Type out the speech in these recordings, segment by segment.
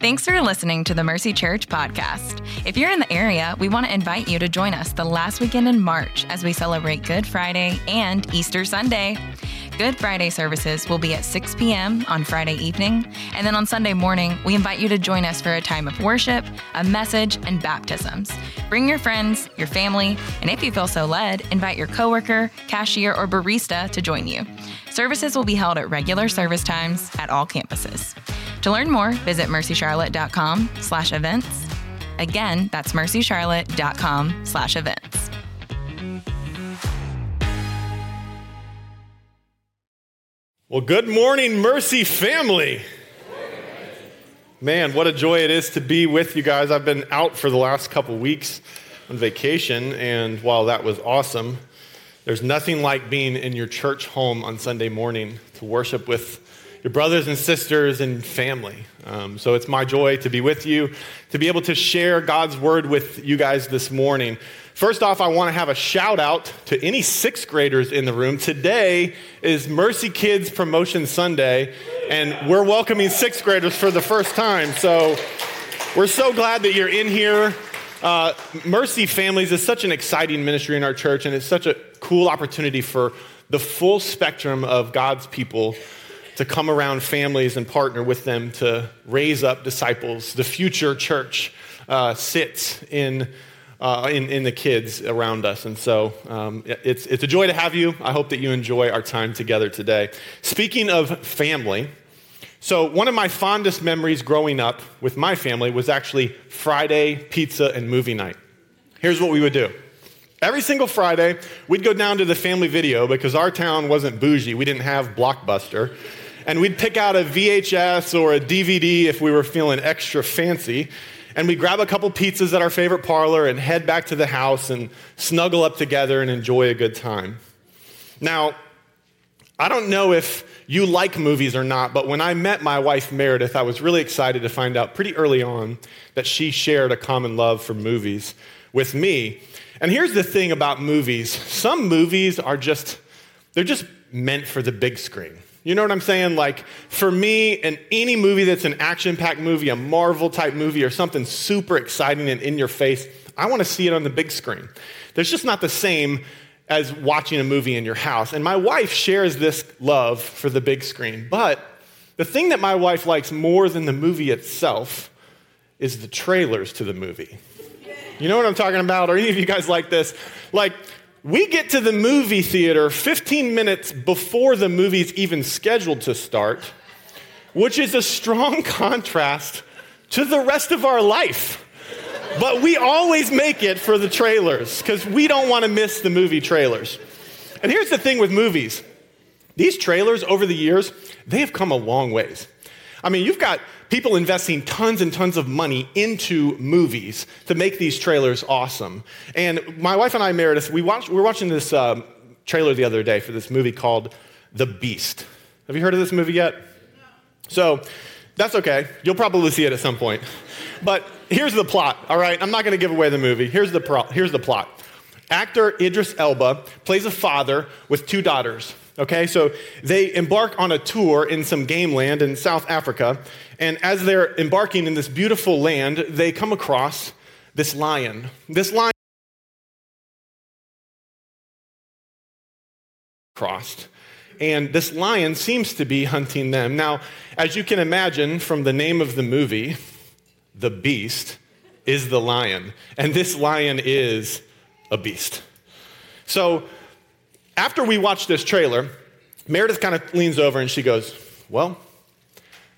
Thanks for listening to the Mercy Church podcast. If you're in the area, we want to invite you to join us the last weekend in March as we celebrate Good Friday and Easter Sunday. Good Friday services will be at 6 p.m. on Friday evening, and then on Sunday morning, we invite you to join us for a time of worship, a message, and baptisms. Bring your friends, your family, and if you feel so led, invite your coworker, cashier, or barista to join you. Services will be held at regular service times at all campuses. To learn more, visit mercycharlotte.com slash events. Again, that's mercycharlotte.com slash events. Well, good morning, Mercy family. Man, what a joy it is to be with you guys. I've been out for the last couple weeks on vacation, and while that was awesome, there's nothing like being in your church home on Sunday morning to worship with your brothers and sisters and family. Um, so it's my joy to be with you, to be able to share God's word with you guys this morning. First off, I want to have a shout out to any sixth graders in the room. Today is Mercy Kids Promotion Sunday, and we're welcoming sixth graders for the first time. So we're so glad that you're in here. Uh, Mercy Families is such an exciting ministry in our church, and it's such a cool opportunity for the full spectrum of God's people to come around families and partner with them to raise up disciples. The future church uh, sits in, uh, in, in, the kids around us. And so um, it's, it's a joy to have you. I hope that you enjoy our time together today. Speaking of family, so one of my fondest memories growing up with my family was actually Friday pizza and movie night. Here's what we would do. Every single Friday, we'd go down to the family video because our town wasn't bougie. We didn't have Blockbuster and we'd pick out a VHS or a DVD if we were feeling extra fancy. And we'd grab a couple pizzas at our favorite parlor and head back to the house and snuggle up together and enjoy a good time. Now, I don't know if you like movies or not, but when I met my wife Meredith, I was really excited to find out pretty early on that she shared a common love for movies with me. And here's the thing about movies some movies are just, they're just meant for the big screen. You know what I'm saying? Like, for me, and any movie that's an action packed movie, a Marvel type movie, or something super exciting and in your face, I want to see it on the big screen. There's just not the same as watching a movie in your house. And my wife shares this love for the big screen. But the thing that my wife likes more than the movie itself is the trailers to the movie. You know what I'm talking about? Are any of you guys like this? Like, we get to the movie theater 15 minutes before the movie's even scheduled to start, which is a strong contrast to the rest of our life. But we always make it for the trailers because we don't want to miss the movie trailers. And here's the thing with movies these trailers over the years, they have come a long ways. I mean, you've got people investing tons and tons of money into movies to make these trailers awesome. And my wife and I, Meredith, we, watched, we were watching this um, trailer the other day for this movie called The Beast. Have you heard of this movie yet? No. So that's okay. You'll probably see it at some point. But here's the plot, all right? I'm not going to give away the movie. Here's the, pro- here's the plot. Actor Idris Elba plays a father with two daughters. Okay, so they embark on a tour in some game land in South Africa, and as they're embarking in this beautiful land, they come across this lion. This lion crossed. And this lion seems to be hunting them. Now, as you can imagine from the name of the movie, the beast is the lion. And this lion is a beast. So after we watch this trailer, Meredith kind of leans over and she goes, Well,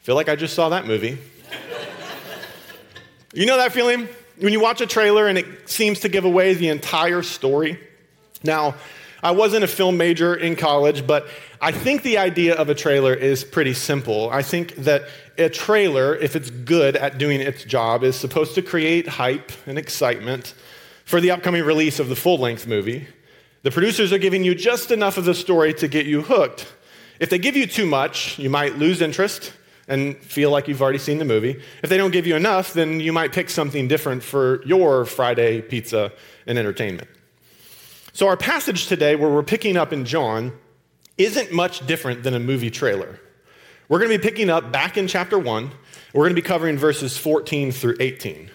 feel like I just saw that movie. you know that feeling? When you watch a trailer and it seems to give away the entire story? Now, I wasn't a film major in college, but I think the idea of a trailer is pretty simple. I think that a trailer, if it's good at doing its job, is supposed to create hype and excitement for the upcoming release of the full length movie. The producers are giving you just enough of the story to get you hooked. If they give you too much, you might lose interest and feel like you've already seen the movie. If they don't give you enough, then you might pick something different for your Friday pizza and entertainment. So, our passage today, where we're picking up in John, isn't much different than a movie trailer. We're going to be picking up back in chapter 1, We're going to be covering verses 14 through 18.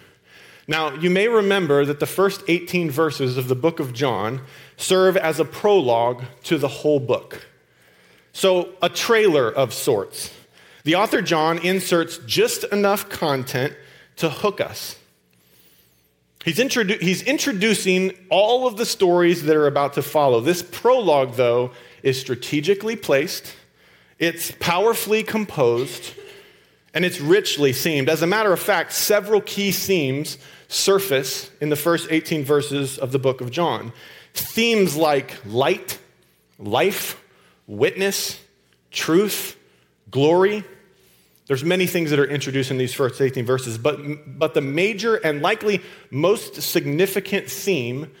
Now, you may remember that the first 18 verses of the book of John serve as a prologue to the whole book. So, a trailer of sorts. The author John inserts just enough content to hook us. He's, introdu- he's introducing all of the stories that are about to follow. This prologue, though, is strategically placed, it's powerfully composed, and it's richly themed. As a matter of fact, several key themes surface in the first 18 verses of the book of John. Themes like light, life, witness, truth, glory. There's many things that are introduced in these first 18 verses, but, but the major and likely most significant theme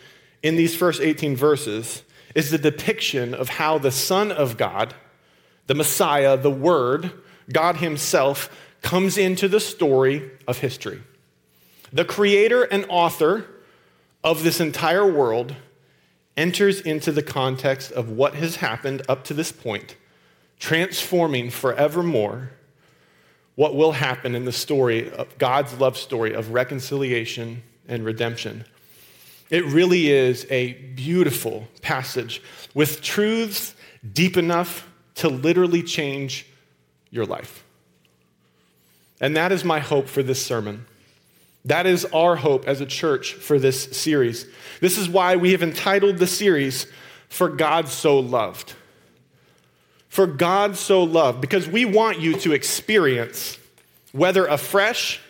in these first 18 verses is the depiction of how the Son of God, the Messiah, the Word, God Himself, comes into the story of history. The creator and author of this entire world enters into the context of what has happened up to this point, transforming forevermore what will happen in the story of God's love story of reconciliation and redemption. It really is a beautiful passage with truths deep enough to literally change your life. And that is my hope for this sermon. That is our hope as a church for this series. This is why we have entitled the series, For God So Loved. For God So Loved, because we want you to experience, whether afresh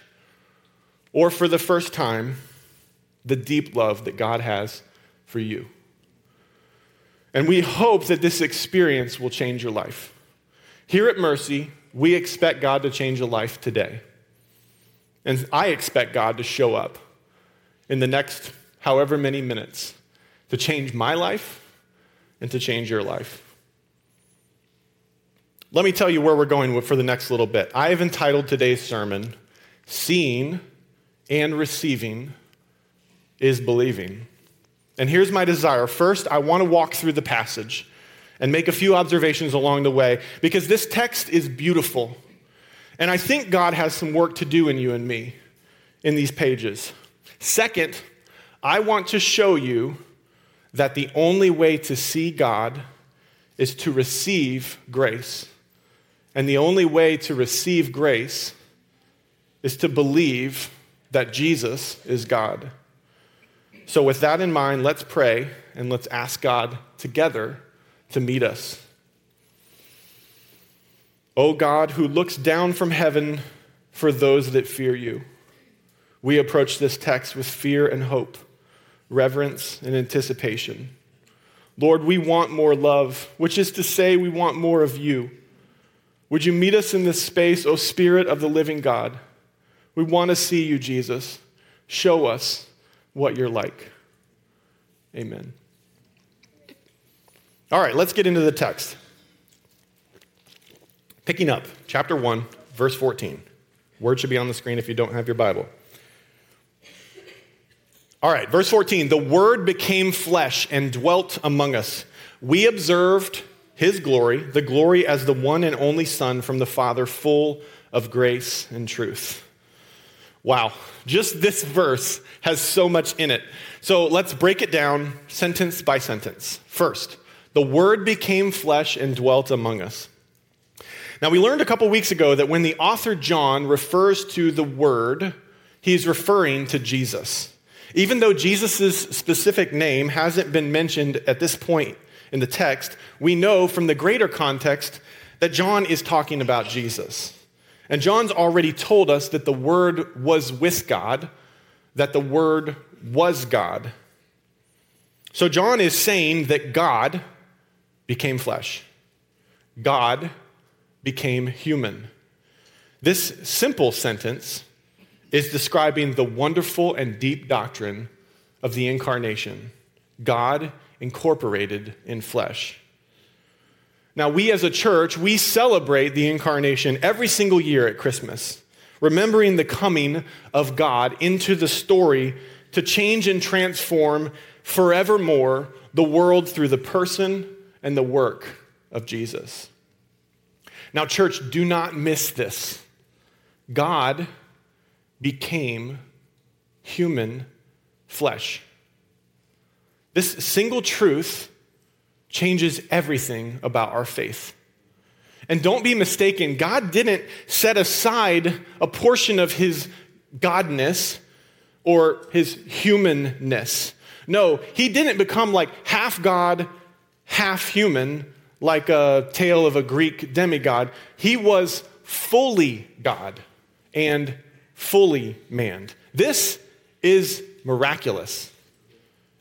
or for the first time, the deep love that God has for you. And we hope that this experience will change your life. Here at Mercy, we expect God to change a life today. And I expect God to show up in the next however many minutes to change my life and to change your life. Let me tell you where we're going for the next little bit. I have entitled today's sermon, Seeing and Receiving is Believing. And here's my desire. First, I want to walk through the passage and make a few observations along the way because this text is beautiful. And I think God has some work to do in you and me in these pages. Second, I want to show you that the only way to see God is to receive grace. And the only way to receive grace is to believe that Jesus is God. So, with that in mind, let's pray and let's ask God together to meet us. O God, who looks down from heaven for those that fear you, we approach this text with fear and hope, reverence and anticipation. Lord, we want more love, which is to say, we want more of you. Would you meet us in this space, O Spirit of the living God? We want to see you, Jesus. Show us what you're like. Amen. All right, let's get into the text. Picking up, chapter 1, verse 14. Word should be on the screen if you don't have your Bible. All right, verse 14. The Word became flesh and dwelt among us. We observed his glory, the glory as the one and only Son from the Father, full of grace and truth. Wow, just this verse has so much in it. So let's break it down sentence by sentence. First, the Word became flesh and dwelt among us. Now, we learned a couple weeks ago that when the author John refers to the Word, he's referring to Jesus. Even though Jesus' specific name hasn't been mentioned at this point in the text, we know from the greater context that John is talking about Jesus. And John's already told us that the Word was with God, that the Word was God. So John is saying that God became flesh. God became human. This simple sentence is describing the wonderful and deep doctrine of the incarnation God incorporated in flesh. Now, we as a church, we celebrate the incarnation every single year at Christmas, remembering the coming of God into the story to change and transform forevermore the world through the person and the work of Jesus. Now, church, do not miss this. God became human flesh. This single truth changes everything about our faith. And don't be mistaken, God didn't set aside a portion of his godness or his humanness. No, he didn't become like half God, half human, like a tale of a Greek demigod. He was fully God and fully man. This is miraculous.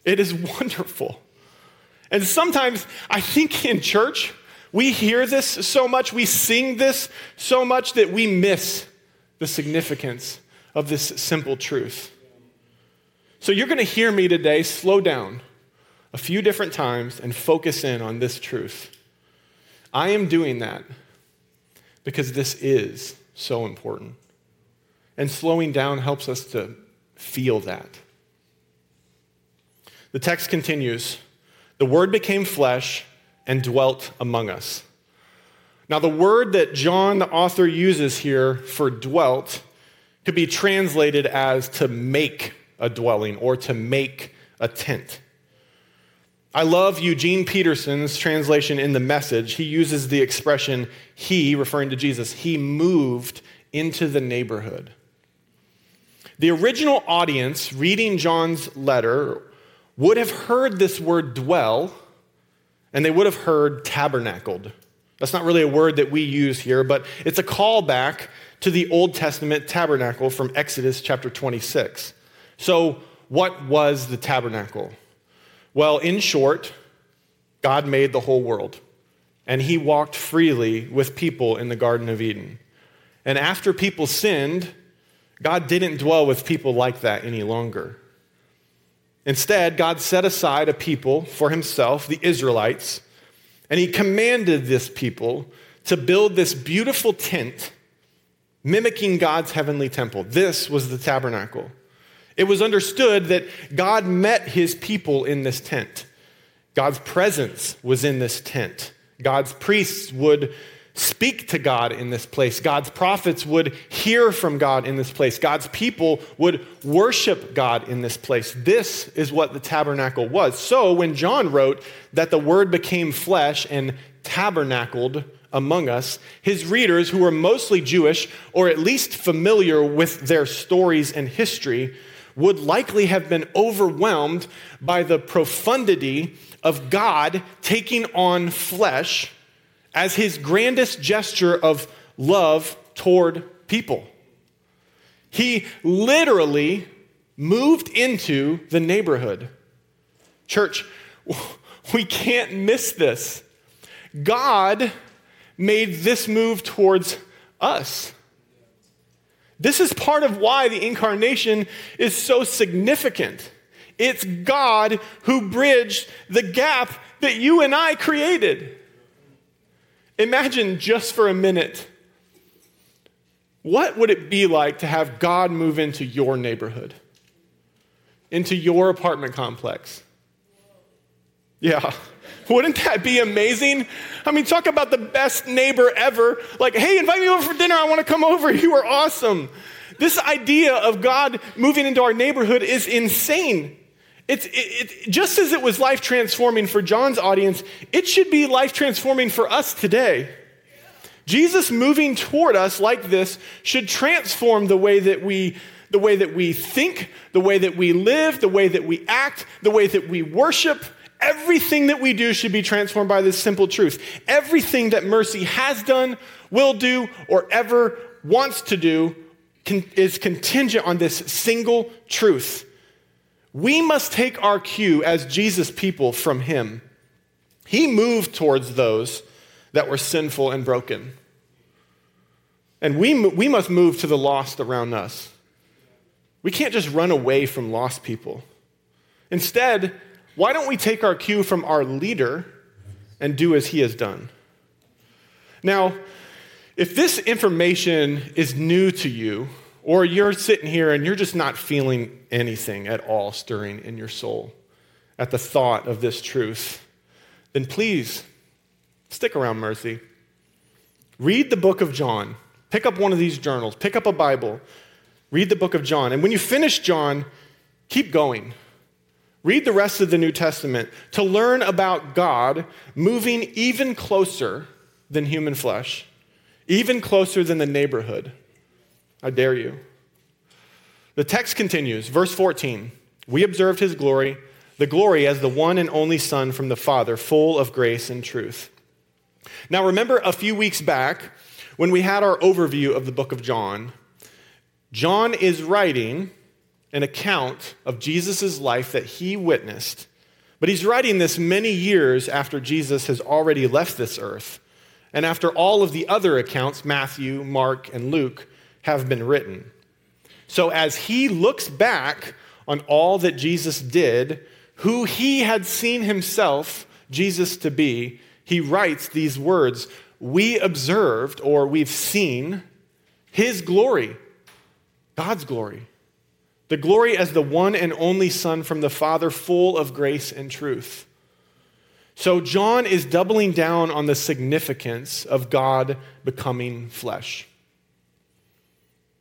It is wonderful. And sometimes I think in church, we hear this so much, we sing this so much that we miss the significance of this simple truth. So you're going to hear me today slow down a few different times and focus in on this truth. I am doing that because this is so important. And slowing down helps us to feel that. The text continues The Word became flesh and dwelt among us. Now, the word that John, the author, uses here for dwelt could be translated as to make a dwelling or to make a tent. I love Eugene Peterson's translation in the message. He uses the expression he, referring to Jesus, he moved into the neighborhood. The original audience reading John's letter would have heard this word dwell and they would have heard tabernacled. That's not really a word that we use here, but it's a callback to the Old Testament tabernacle from Exodus chapter 26. So, what was the tabernacle? Well, in short, God made the whole world, and he walked freely with people in the Garden of Eden. And after people sinned, God didn't dwell with people like that any longer. Instead, God set aside a people for himself, the Israelites, and he commanded this people to build this beautiful tent mimicking God's heavenly temple. This was the tabernacle. It was understood that God met his people in this tent. God's presence was in this tent. God's priests would speak to God in this place. God's prophets would hear from God in this place. God's people would worship God in this place. This is what the tabernacle was. So when John wrote that the word became flesh and tabernacled among us, his readers, who were mostly Jewish or at least familiar with their stories and history, would likely have been overwhelmed by the profundity of God taking on flesh as his grandest gesture of love toward people. He literally moved into the neighborhood. Church, we can't miss this. God made this move towards us. This is part of why the incarnation is so significant. It's God who bridged the gap that you and I created. Imagine just for a minute what would it be like to have God move into your neighborhood, into your apartment complex? Yeah. Wouldn't that be amazing? I mean, talk about the best neighbor ever. Like, hey, invite me over for dinner. I want to come over. You are awesome. This idea of God moving into our neighborhood is insane. It's it, it, just as it was life transforming for John's audience, it should be life transforming for us today. Jesus moving toward us like this should transform the way that we the way that we think, the way that we live, the way that we act, the way that we worship. Everything that we do should be transformed by this simple truth. Everything that mercy has done, will do, or ever wants to do is contingent on this single truth. We must take our cue as Jesus people from him. He moved towards those that were sinful and broken. And we, we must move to the lost around us. We can't just run away from lost people. Instead, why don't we take our cue from our leader and do as he has done? Now, if this information is new to you, or you're sitting here and you're just not feeling anything at all stirring in your soul at the thought of this truth, then please stick around, Mercy. Read the book of John. Pick up one of these journals, pick up a Bible, read the book of John. And when you finish John, keep going. Read the rest of the New Testament to learn about God moving even closer than human flesh, even closer than the neighborhood. I dare you. The text continues, verse 14. We observed his glory, the glory as the one and only Son from the Father, full of grace and truth. Now, remember a few weeks back when we had our overview of the book of John, John is writing an account of Jesus' life that he witnessed, but he's writing this many years after Jesus has already left this earth, and after all of the other accounts, Matthew, Mark, and Luke, have been written. So as he looks back on all that Jesus did, who he had seen himself, Jesus, to be, he writes these words We observed, or we've seen, his glory, God's glory. The glory as the one and only Son from the Father, full of grace and truth. So, John is doubling down on the significance of God becoming flesh.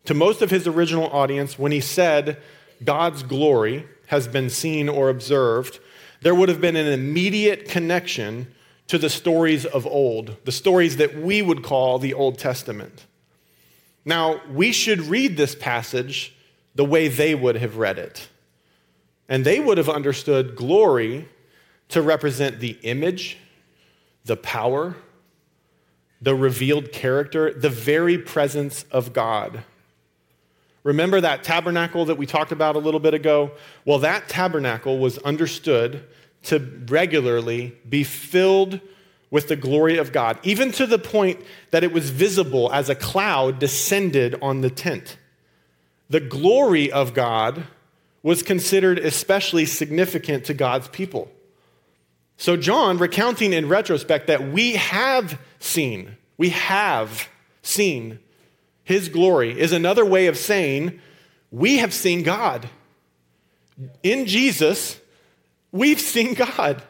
To most of his original audience, when he said God's glory has been seen or observed, there would have been an immediate connection to the stories of old, the stories that we would call the Old Testament. Now, we should read this passage the way they would have read it. And they would have understood glory to represent the image, the power, the revealed character, the very presence of God. Remember that tabernacle that we talked about a little bit ago? Well, that tabernacle was understood to regularly be filled with the glory of God, even to the point that it was visible as a cloud descended on the tent. The glory of God was considered especially significant to God's people. So, John, recounting in retrospect that we have seen, we have seen his glory, is another way of saying we have seen God. In Jesus, we've seen God.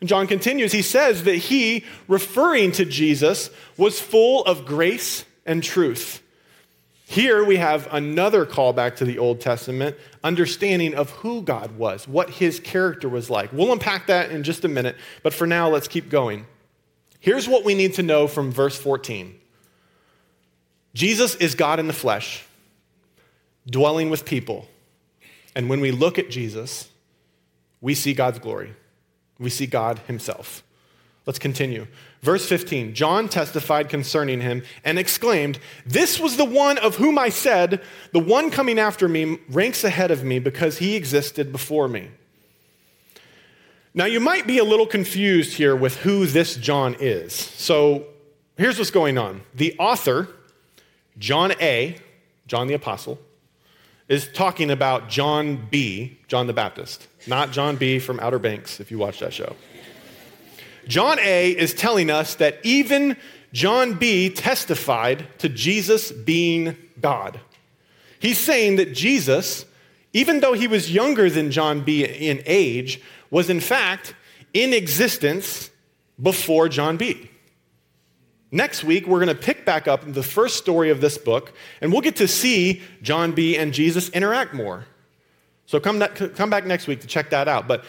And John continues, he says that he, referring to Jesus, was full of grace and truth. Here we have another callback to the Old Testament, understanding of who God was, what his character was like. We'll unpack that in just a minute, but for now, let's keep going. Here's what we need to know from verse 14 Jesus is God in the flesh, dwelling with people. And when we look at Jesus, we see God's glory. We see God himself. Let's continue. Verse 15 John testified concerning him and exclaimed, This was the one of whom I said, The one coming after me ranks ahead of me because he existed before me. Now, you might be a little confused here with who this John is. So, here's what's going on. The author, John A., John the Apostle, is talking about John B., John the Baptist, not John B. from Outer Banks, if you watch that show. John A is telling us that even John B testified to Jesus being God. He's saying that Jesus, even though he was younger than John B in age, was in fact in existence before John B. Next week, we're going to pick back up the first story of this book, and we'll get to see John B and Jesus interact more. So come, come back next week to check that out. But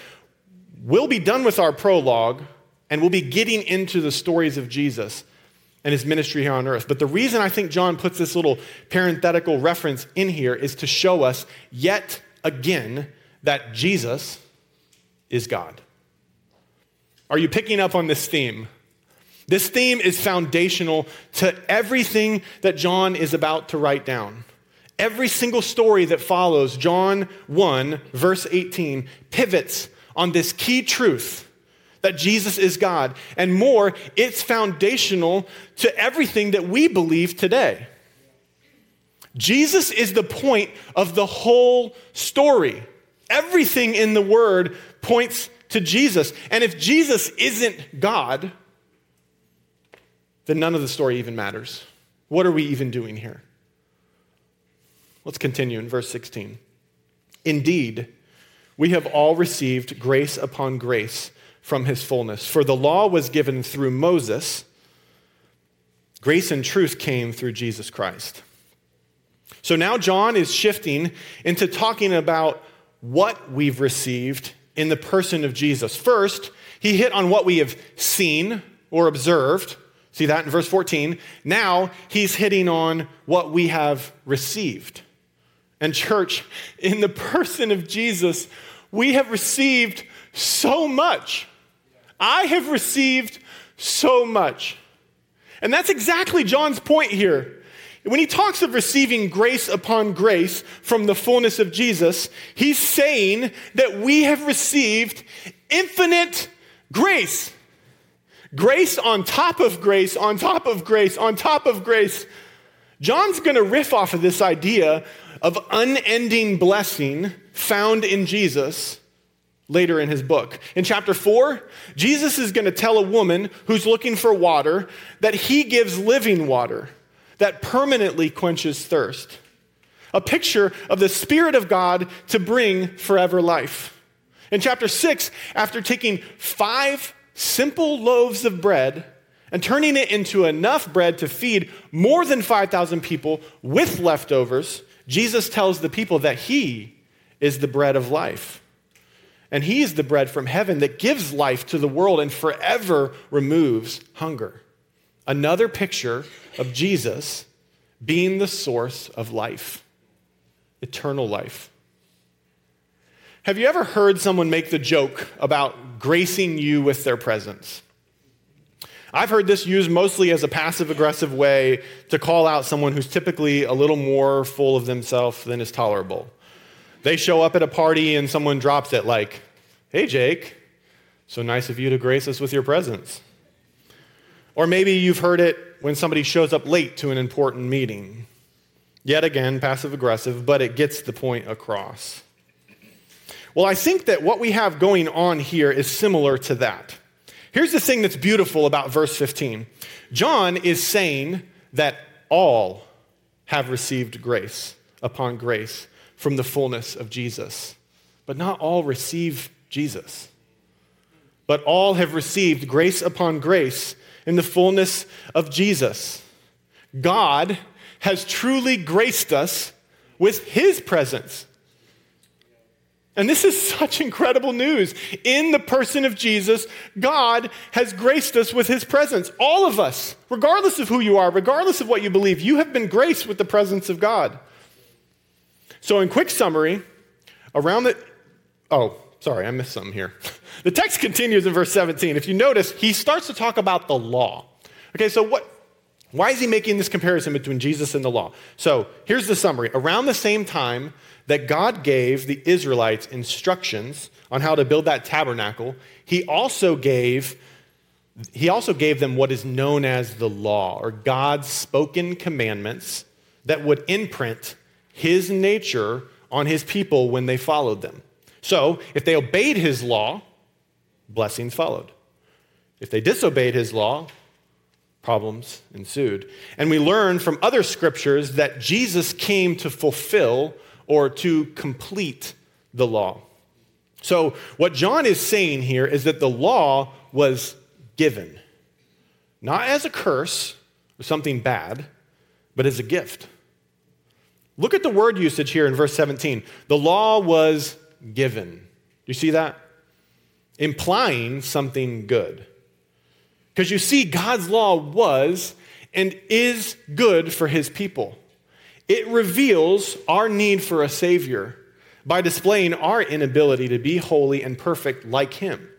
we'll be done with our prologue and we'll be getting into the stories of Jesus and his ministry here on earth. But the reason I think John puts this little parenthetical reference in here is to show us yet again that Jesus is God. Are you picking up on this theme? This theme is foundational to everything that John is about to write down. Every single story that follows John 1, verse 18, pivots on this key truth that Jesus is God. And more, it's foundational to everything that we believe today. Jesus is the point of the whole story. Everything in the Word points to Jesus. And if Jesus isn't God, then none of the story even matters. What are we even doing here? Let's continue in verse 16. Indeed, we have all received grace upon grace from his fullness. For the law was given through Moses, Grace and truth came through Jesus Christ. So now John is shifting into talking about what we've received in the person of Jesus. First, he hit on what we have seen or observed. See that in verse 14. Now he's hitting on what we have received. And, church, in the person of Jesus, we have received so much. I have received so much. And that's exactly John's point here. When he talks of receiving grace upon grace from the fullness of Jesus, he's saying that we have received infinite grace. Grace on top of grace, on top of grace, on top of grace. John's going to riff off of this idea of unending blessing found in Jesus later in his book. In chapter 4, Jesus is going to tell a woman who's looking for water that he gives living water that permanently quenches thirst. A picture of the Spirit of God to bring forever life. In chapter 6, after taking five simple loaves of bread and turning it into enough bread to feed more than 5,000 people with leftovers, Jesus tells the people that he is the bread of life. And he is the bread from heaven that gives life to the world and forever removes hunger. Another picture of Jesus being the source of life, eternal life. Have you ever heard someone make the joke about gracing you with their presence? I've heard this used mostly as a passive aggressive way to call out someone who's typically a little more full of themselves than is tolerable. They show up at a party and someone drops it like, Hey, Jake, so nice of you to grace us with your presence. Or maybe you've heard it when somebody shows up late to an important meeting. Yet again, passive aggressive, but it gets the point across. Well, I think that what we have going on here is similar to that. Here's the thing that's beautiful about verse 15 John is saying that all have received grace upon grace from the fullness of Jesus. But not all receive Jesus. But all have received grace upon grace in the fullness of Jesus. God has truly graced us with his presence. And this is such incredible news. In the person of Jesus, God has graced us with his presence. All of us, regardless of who you are, regardless of what you believe, you have been graced with the presence of God. So, in quick summary, around the, oh, sorry, I missed something here. The text continues in verse 17. If you notice, he starts to talk about the law. Okay, so what, why is he making this comparison between Jesus and the law? So here's the summary. Around the same time that God gave the Israelites instructions on how to build that tabernacle, he also gave he also gave them what is known as the law or God's spoken commandments that would imprint his nature on his people when they followed them. So, if they obeyed his law, blessings followed. If they disobeyed his law, problems ensued. And we learn from other scriptures that Jesus came to fulfill or to complete the law. So, what John is saying here is that the law was given, not as a curse or something bad, but as a gift. Look at the word usage here in verse 17. The law was given. Do you see that? Implying something good. Because you see, God's law was and is good for his people. It reveals our need for a Savior by displaying our inability to be holy and perfect like him.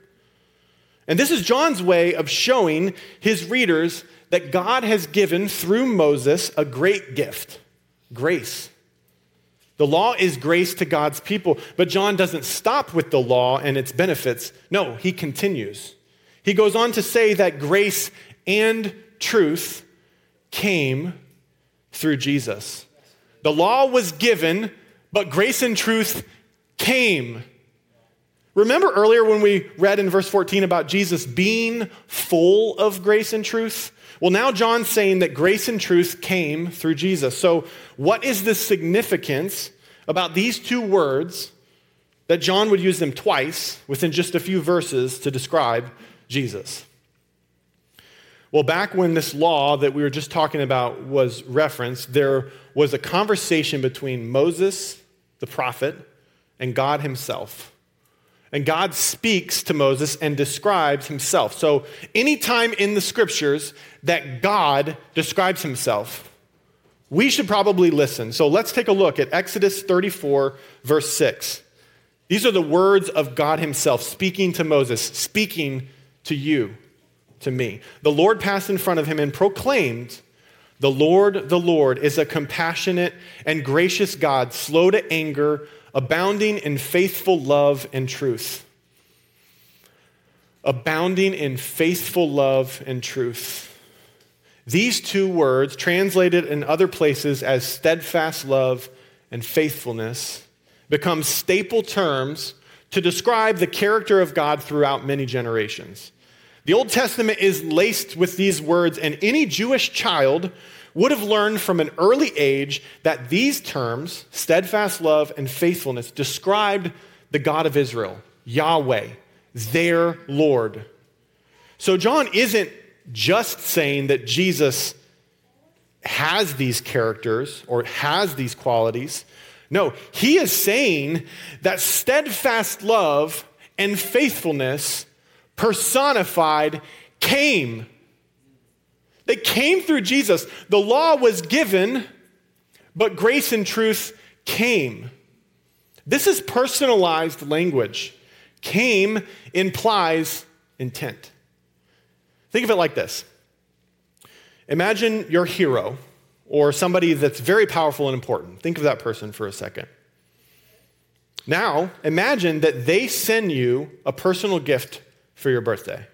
And this is John's way of showing his readers that God has given through Moses a great gift grace. The law is grace to God's people, but John doesn't stop with the law and its benefits. No, he continues. He goes on to say that grace and truth came through Jesus. The law was given, but grace and truth came. Remember earlier when we read in verse 14 about Jesus being full of grace and truth? Well, now John's saying that grace and truth came through Jesus. So, what is the significance about these two words that John would use them twice within just a few verses to describe Jesus? Well, back when this law that we were just talking about was referenced, there was a conversation between Moses, the prophet, and God himself. And God speaks to Moses and describes himself. So, anytime in the scriptures that God describes himself, we should probably listen. So, let's take a look at Exodus 34, verse 6. These are the words of God himself speaking to Moses, speaking to you, to me. The Lord passed in front of him and proclaimed, The Lord, the Lord, is a compassionate and gracious God, slow to anger abounding in faithful love and truth. Abounding in faithful love and truth. These two words, translated in other places as steadfast love and faithfulness, become staple terms to describe the character of God throughout many generations. The Old Testament is laced with these words, and any Jewish child would have learned from an early age that these terms, steadfast love and faithfulness, described the God of Israel, Yahweh, their Lord. So John isn't just saying that Jesus has these characters or has these qualities. No, he is saying that steadfast love and faithfulness personified came they came through Jesus. The law was given, but grace and truth came. This is personalized language. Came implies intent. Think of it like this Imagine your hero or somebody that's very powerful and important. Think of that person for a second. Now, imagine that they send you a personal gift for your birthday.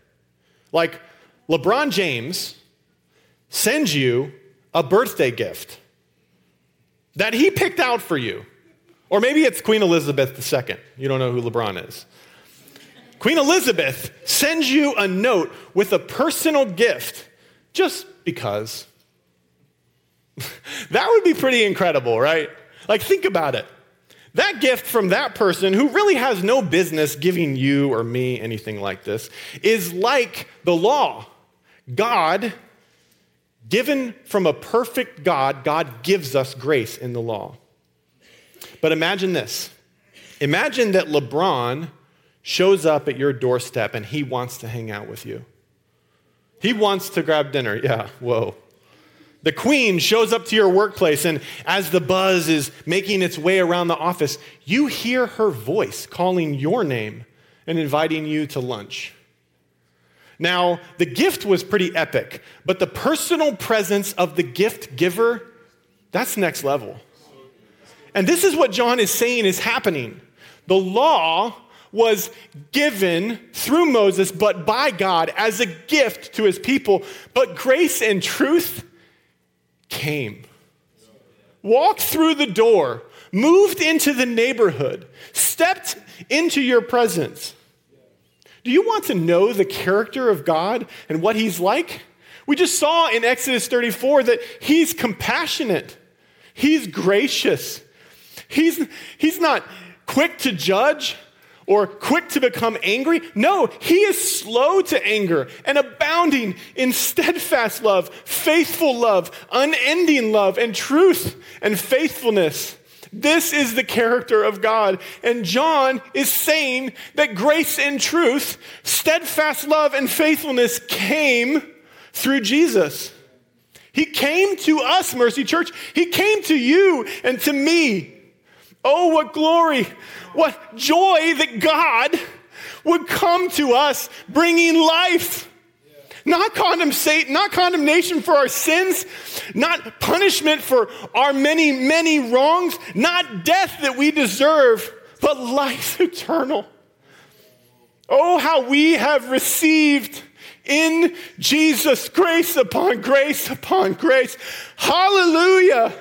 Like LeBron James sends you a birthday gift that he picked out for you. Or maybe it's Queen Elizabeth II. You don't know who LeBron is. Queen Elizabeth sends you a note with a personal gift just because. that would be pretty incredible, right? Like, think about it. That gift from that person who really has no business giving you or me anything like this is like the law. God Given from a perfect God, God gives us grace in the law. But imagine this imagine that LeBron shows up at your doorstep and he wants to hang out with you. He wants to grab dinner. Yeah, whoa. The queen shows up to your workplace, and as the buzz is making its way around the office, you hear her voice calling your name and inviting you to lunch. Now, the gift was pretty epic, but the personal presence of the gift giver, that's next level. And this is what John is saying is happening. The law was given through Moses, but by God as a gift to his people. But grace and truth came. Walked through the door, moved into the neighborhood, stepped into your presence. Do you want to know the character of God and what He's like? We just saw in Exodus 34 that He's compassionate, He's gracious, He's, he's not quick to judge or quick to become angry. No, He is slow to anger and abounding in steadfast love, faithful love, unending love, and truth and faithfulness. This is the character of God. And John is saying that grace and truth, steadfast love and faithfulness came through Jesus. He came to us, Mercy Church. He came to you and to me. Oh, what glory, what joy that God would come to us bringing life not, condemnation, not condemnation for our sins, not punishment for our many, many wrongs, not death that we deserve, but life eternal. Oh, how we have received in Jesus grace upon grace upon grace. Hallelujah.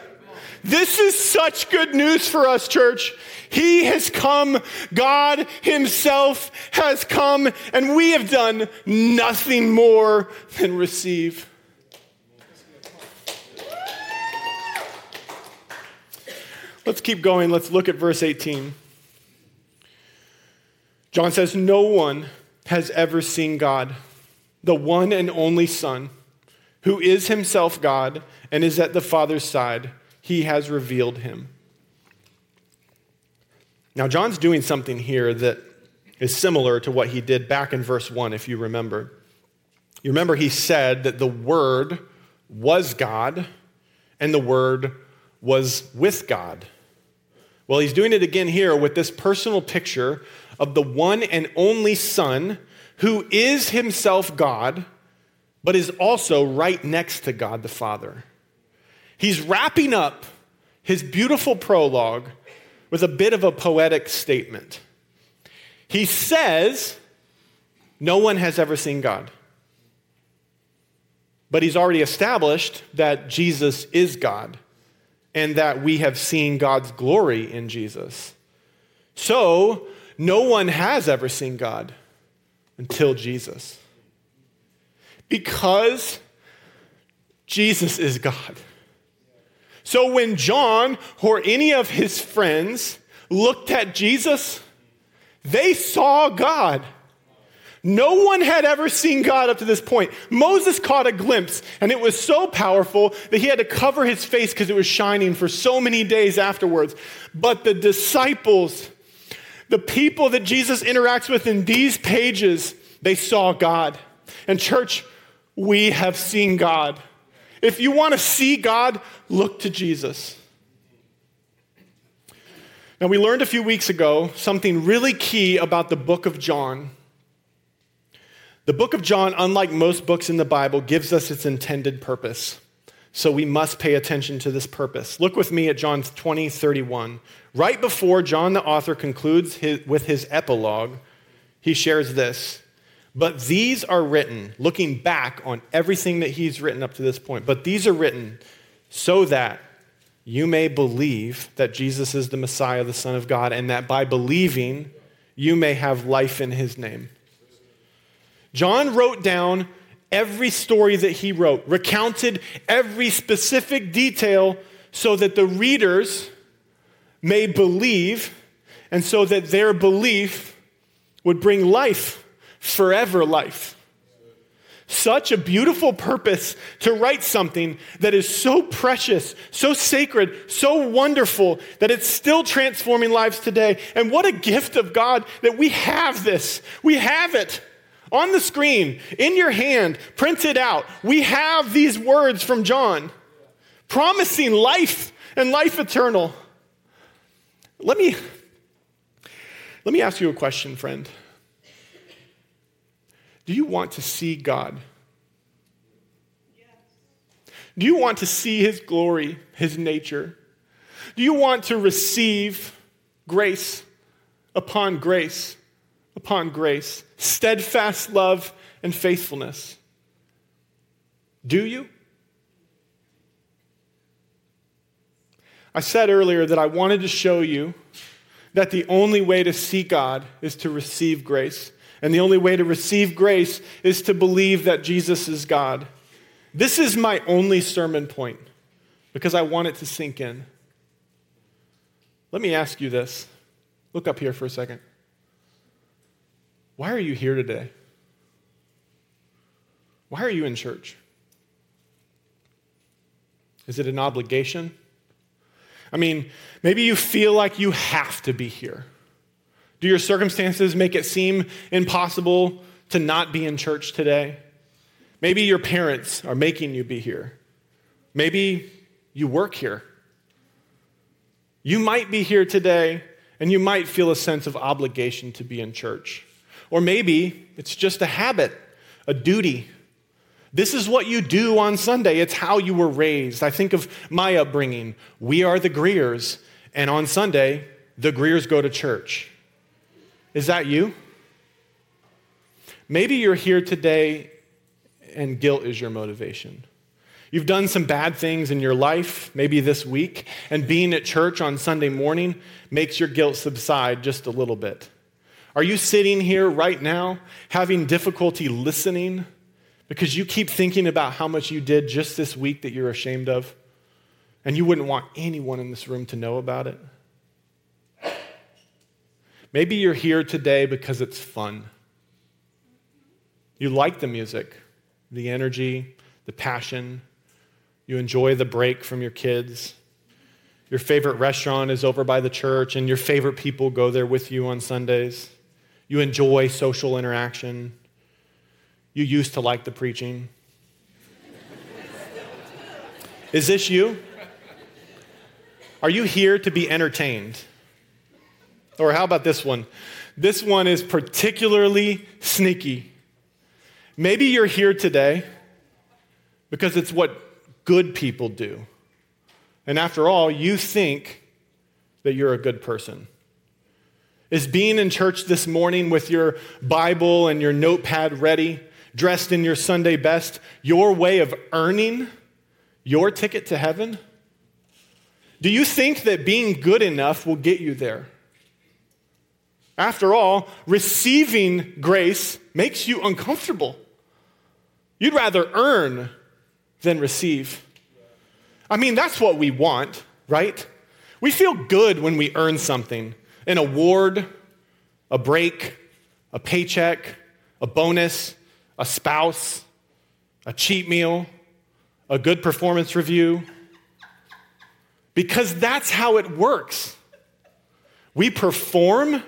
This is such good news for us, church. He has come, God Himself has come, and we have done nothing more than receive. Let's keep going. Let's look at verse 18. John says, No one has ever seen God, the one and only Son, who is himself God and is at the Father's side, he has revealed him. Now, John's doing something here that is similar to what he did back in verse 1, if you remember. You remember he said that the Word was God and the Word was with God. Well, he's doing it again here with this personal picture of the one and only Son who is himself God, but is also right next to God the Father. He's wrapping up his beautiful prologue with a bit of a poetic statement. He says, No one has ever seen God. But he's already established that Jesus is God and that we have seen God's glory in Jesus. So, no one has ever seen God until Jesus. Because Jesus is God. So when John or any of his friends looked at Jesus, they saw God. No one had ever seen God up to this point. Moses caught a glimpse, and it was so powerful that he had to cover his face because it was shining for so many days afterwards. But the disciples, the people that Jesus interacts with in these pages, they saw God. And, church, we have seen God. If you want to see God, look to Jesus. Now, we learned a few weeks ago something really key about the book of John. The book of John, unlike most books in the Bible, gives us its intended purpose. So we must pay attention to this purpose. Look with me at John 20, 31. Right before John the author concludes his, with his epilogue, he shares this. But these are written, looking back on everything that he's written up to this point, but these are written so that you may believe that Jesus is the Messiah, the Son of God, and that by believing, you may have life in his name. John wrote down every story that he wrote, recounted every specific detail so that the readers may believe, and so that their belief would bring life forever life. Such a beautiful purpose to write something that is so precious, so sacred, so wonderful that it's still transforming lives today. And what a gift of God that we have this. We have it on the screen, in your hand, printed out. We have these words from John promising life and life eternal. Let me, let me ask you a question, friend. Do you want to see God? Do you want to see His glory, His nature? Do you want to receive grace upon grace upon grace, steadfast love and faithfulness? Do you? I said earlier that I wanted to show you that the only way to see God is to receive grace. And the only way to receive grace is to believe that Jesus is God. This is my only sermon point because I want it to sink in. Let me ask you this. Look up here for a second. Why are you here today? Why are you in church? Is it an obligation? I mean, maybe you feel like you have to be here. Do your circumstances make it seem impossible to not be in church today? Maybe your parents are making you be here. Maybe you work here. You might be here today and you might feel a sense of obligation to be in church. Or maybe it's just a habit, a duty. This is what you do on Sunday. It's how you were raised. I think of my upbringing. We are the Greers, and on Sunday, the Greers go to church. Is that you? Maybe you're here today and guilt is your motivation. You've done some bad things in your life, maybe this week, and being at church on Sunday morning makes your guilt subside just a little bit. Are you sitting here right now having difficulty listening because you keep thinking about how much you did just this week that you're ashamed of? And you wouldn't want anyone in this room to know about it? Maybe you're here today because it's fun. You like the music, the energy, the passion. You enjoy the break from your kids. Your favorite restaurant is over by the church, and your favorite people go there with you on Sundays. You enjoy social interaction. You used to like the preaching. Is this you? Are you here to be entertained? Or how about this one? This one is particularly sneaky. Maybe you're here today because it's what good people do. And after all, you think that you're a good person. Is being in church this morning with your Bible and your notepad ready, dressed in your Sunday best, your way of earning your ticket to heaven? Do you think that being good enough will get you there? After all, receiving grace makes you uncomfortable. You'd rather earn than receive. I mean, that's what we want, right? We feel good when we earn something an award, a break, a paycheck, a bonus, a spouse, a cheat meal, a good performance review. Because that's how it works. We perform,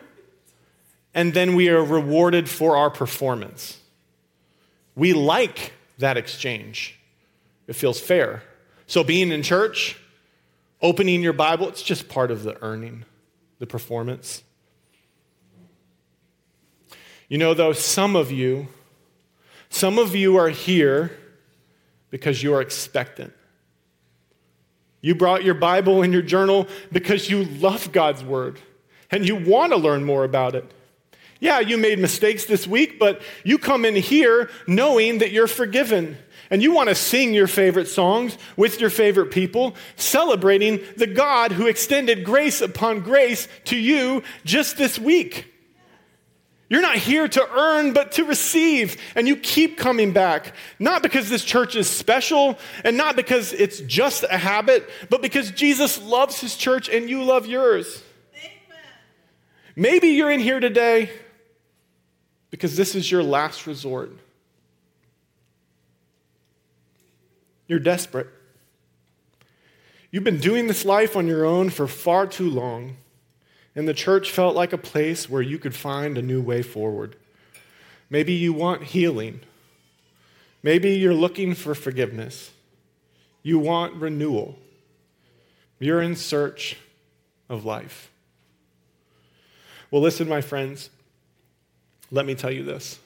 and then we are rewarded for our performance. We like that exchange, it feels fair. So, being in church, opening your Bible, it's just part of the earning, the performance. You know, though, some of you, some of you are here because you are expectant. You brought your Bible and your journal because you love God's Word and you want to learn more about it. Yeah, you made mistakes this week, but you come in here knowing that you're forgiven. And you want to sing your favorite songs with your favorite people, celebrating the God who extended grace upon grace to you just this week. You're not here to earn, but to receive. And you keep coming back, not because this church is special and not because it's just a habit, but because Jesus loves his church and you love yours. Amen. Maybe you're in here today because this is your last resort. You're desperate. You've been doing this life on your own for far too long, and the church felt like a place where you could find a new way forward. Maybe you want healing. Maybe you're looking for forgiveness. You want renewal. You're in search of life. Well, listen, my friends. Let me tell you this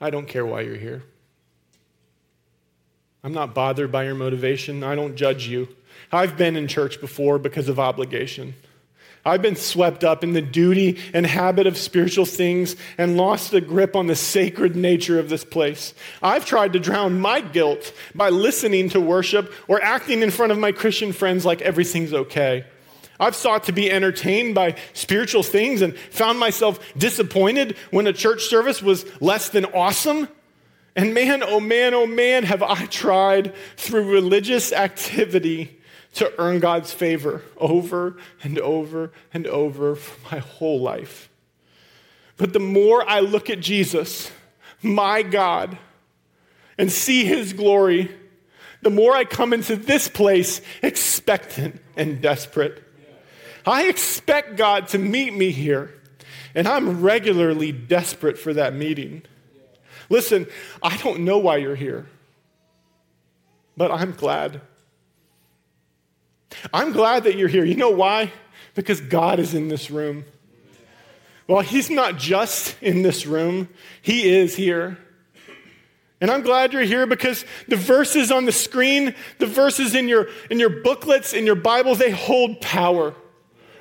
I don't care why you're here. I'm not bothered by your motivation. I don't judge you. I've been in church before because of obligation. I've been swept up in the duty and habit of spiritual things and lost the grip on the sacred nature of this place. I've tried to drown my guilt by listening to worship or acting in front of my Christian friends like everything's okay. I've sought to be entertained by spiritual things and found myself disappointed when a church service was less than awesome. And man, oh man, oh man, have I tried through religious activity to earn God's favor over and over and over for my whole life. But the more I look at Jesus, my God, and see his glory, the more I come into this place expectant and desperate. I expect God to meet me here, and I'm regularly desperate for that meeting. Listen, I don't know why you're here, but I'm glad. I'm glad that you're here. You know why? Because God is in this room. Well, He's not just in this room, He is here. And I'm glad you're here because the verses on the screen, the verses in your, in your booklets, in your Bibles, they hold power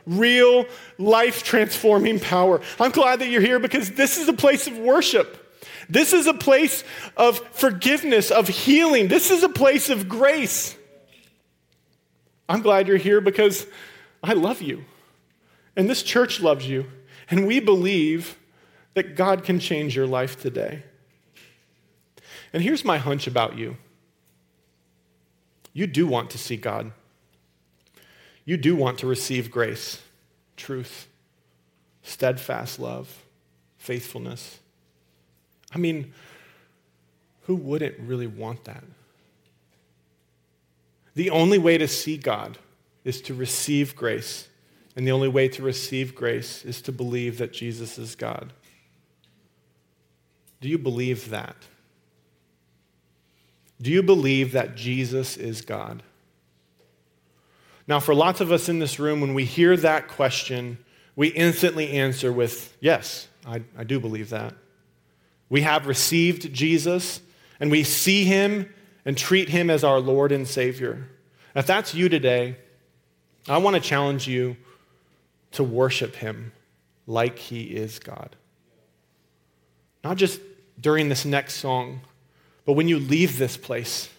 real, life transforming power. I'm glad that you're here because this is a place of worship. This is a place of forgiveness, of healing. This is a place of grace. I'm glad you're here because I love you. And this church loves you. And we believe that God can change your life today. And here's my hunch about you you do want to see God. You do want to receive grace, truth, steadfast love, faithfulness. I mean, Who wouldn't really want that? The only way to see God is to receive grace. And the only way to receive grace is to believe that Jesus is God. Do you believe that? Do you believe that Jesus is God? Now, for lots of us in this room, when we hear that question, we instantly answer with, Yes, I, I do believe that. We have received Jesus, and we see him and treat him as our Lord and Savior. If that's you today, I want to challenge you to worship him like he is God. Not just during this next song, but when you leave this place.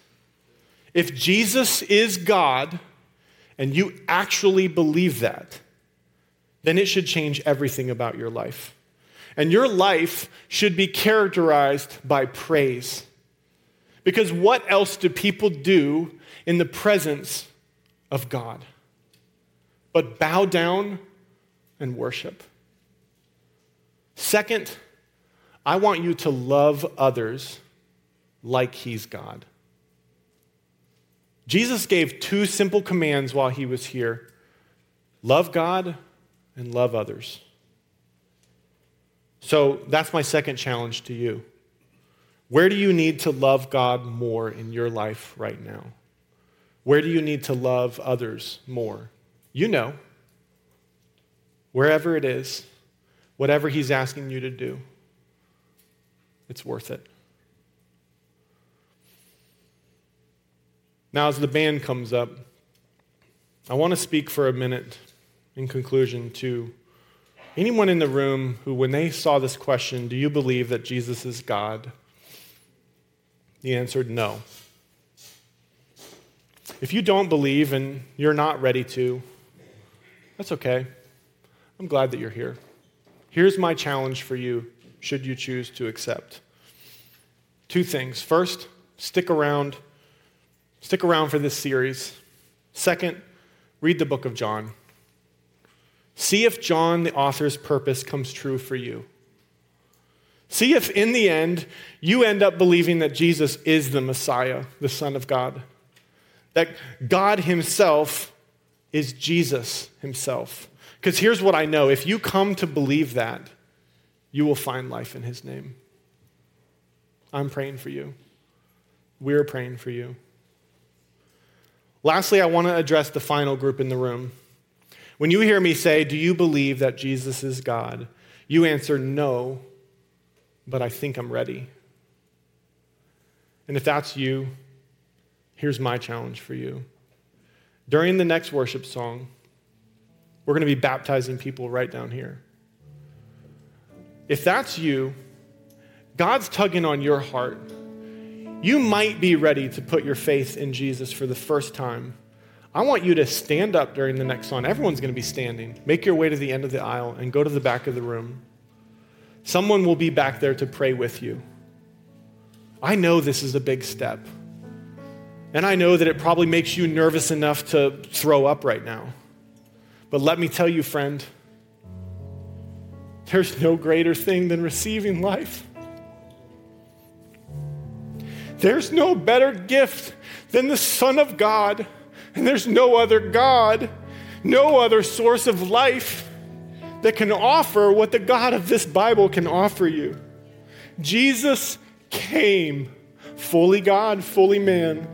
If Jesus is God and you actually believe that, then it should change everything about your life. And your life should be characterized by praise. Because what else do people do in the presence of God but bow down and worship? Second, I want you to love others like He's God. Jesus gave two simple commands while He was here love God and love others. So that's my second challenge to you. Where do you need to love God more in your life right now? Where do you need to love others more? You know. Wherever it is, whatever He's asking you to do, it's worth it. Now, as the band comes up, I want to speak for a minute in conclusion to anyone in the room who, when they saw this question, do you believe that Jesus is God? He answered no. If you don't believe and you're not ready to, that's okay. I'm glad that you're here. Here's my challenge for you, should you choose to accept. Two things. First, stick around. Stick around for this series. Second, read the book of John. See if John, the author's purpose, comes true for you. See if in the end you end up believing that Jesus is the Messiah, the Son of God. That God Himself is Jesus Himself. Because here's what I know if you come to believe that, you will find life in His name. I'm praying for you. We're praying for you. Lastly, I want to address the final group in the room. When you hear me say, Do you believe that Jesus is God? you answer, No, but I think I'm ready. And if that's you, here's my challenge for you. During the next worship song, we're going to be baptizing people right down here. If that's you, God's tugging on your heart. You might be ready to put your faith in Jesus for the first time I want you to stand up during the next song. Everyone's going to be standing. Make your way to the end of the aisle and go to the back of the room. Someone will be back there to pray with you. I know this is a big step. And I know that it probably makes you nervous enough to throw up right now. But let me tell you, friend, there's no greater thing than receiving life. There's no better gift than the Son of God and there's no other God, no other source of life that can offer what the God of this Bible can offer you. Jesus came, fully God, fully man.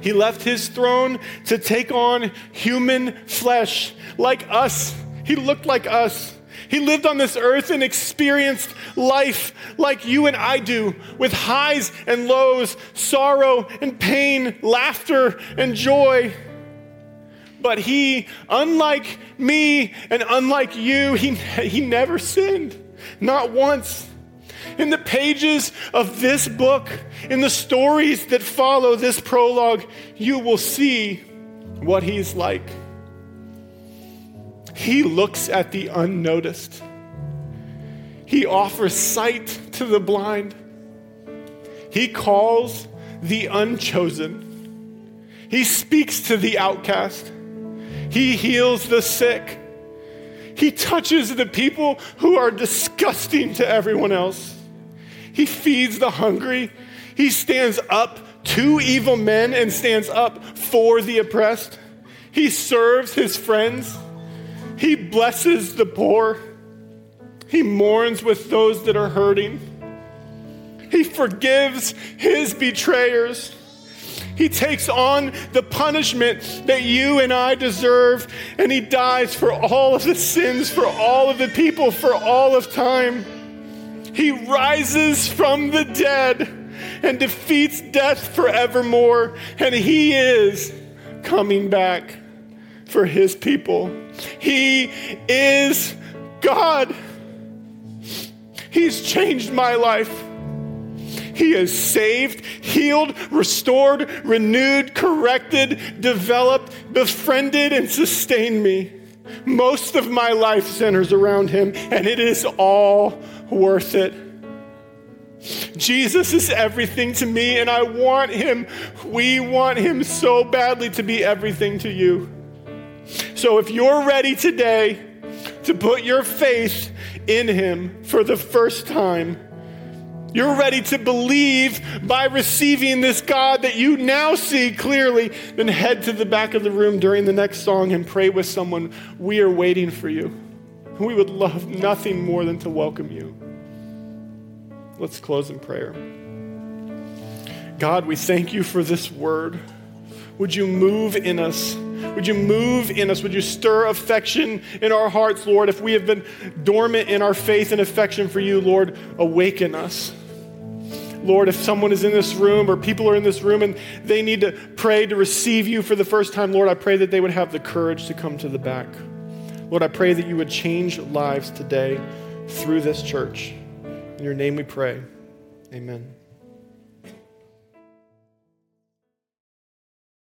He left his throne to take on human flesh like us. He looked like us. He lived on this earth and experienced life like you and I do, with highs and lows, sorrow and pain, laughter and joy. But he, unlike me and unlike you, he, he never sinned, not once. In the pages of this book, in the stories that follow this prologue, you will see what he's like. He looks at the unnoticed. He offers sight to the blind. He calls the unchosen. He speaks to the outcast. He heals the sick. He touches the people who are disgusting to everyone else. He feeds the hungry. He stands up to evil men and stands up for the oppressed. He serves his friends. He blesses the poor. He mourns with those that are hurting. He forgives his betrayers. He takes on the punishment that you and I deserve, and He dies for all of the sins, for all of the people, for all of time. He rises from the dead and defeats death forevermore, and He is coming back for His people. He is God. He's changed my life. He has saved, healed, restored, renewed, corrected, developed, befriended, and sustained me. Most of my life centers around him, and it is all worth it. Jesus is everything to me, and I want him. We want him so badly to be everything to you. So if you're ready today to put your faith in him for the first time, you're ready to believe by receiving this God that you now see clearly, then head to the back of the room during the next song and pray with someone. We are waiting for you. We would love nothing more than to welcome you. Let's close in prayer. God, we thank you for this word. Would you move in us? Would you move in us? Would you stir affection in our hearts, Lord? If we have been dormant in our faith and affection for you, Lord, awaken us. Lord, if someone is in this room or people are in this room and they need to pray to receive you for the first time, Lord, I pray that they would have the courage to come to the back. Lord, I pray that you would change lives today through this church. In your name we pray. Amen.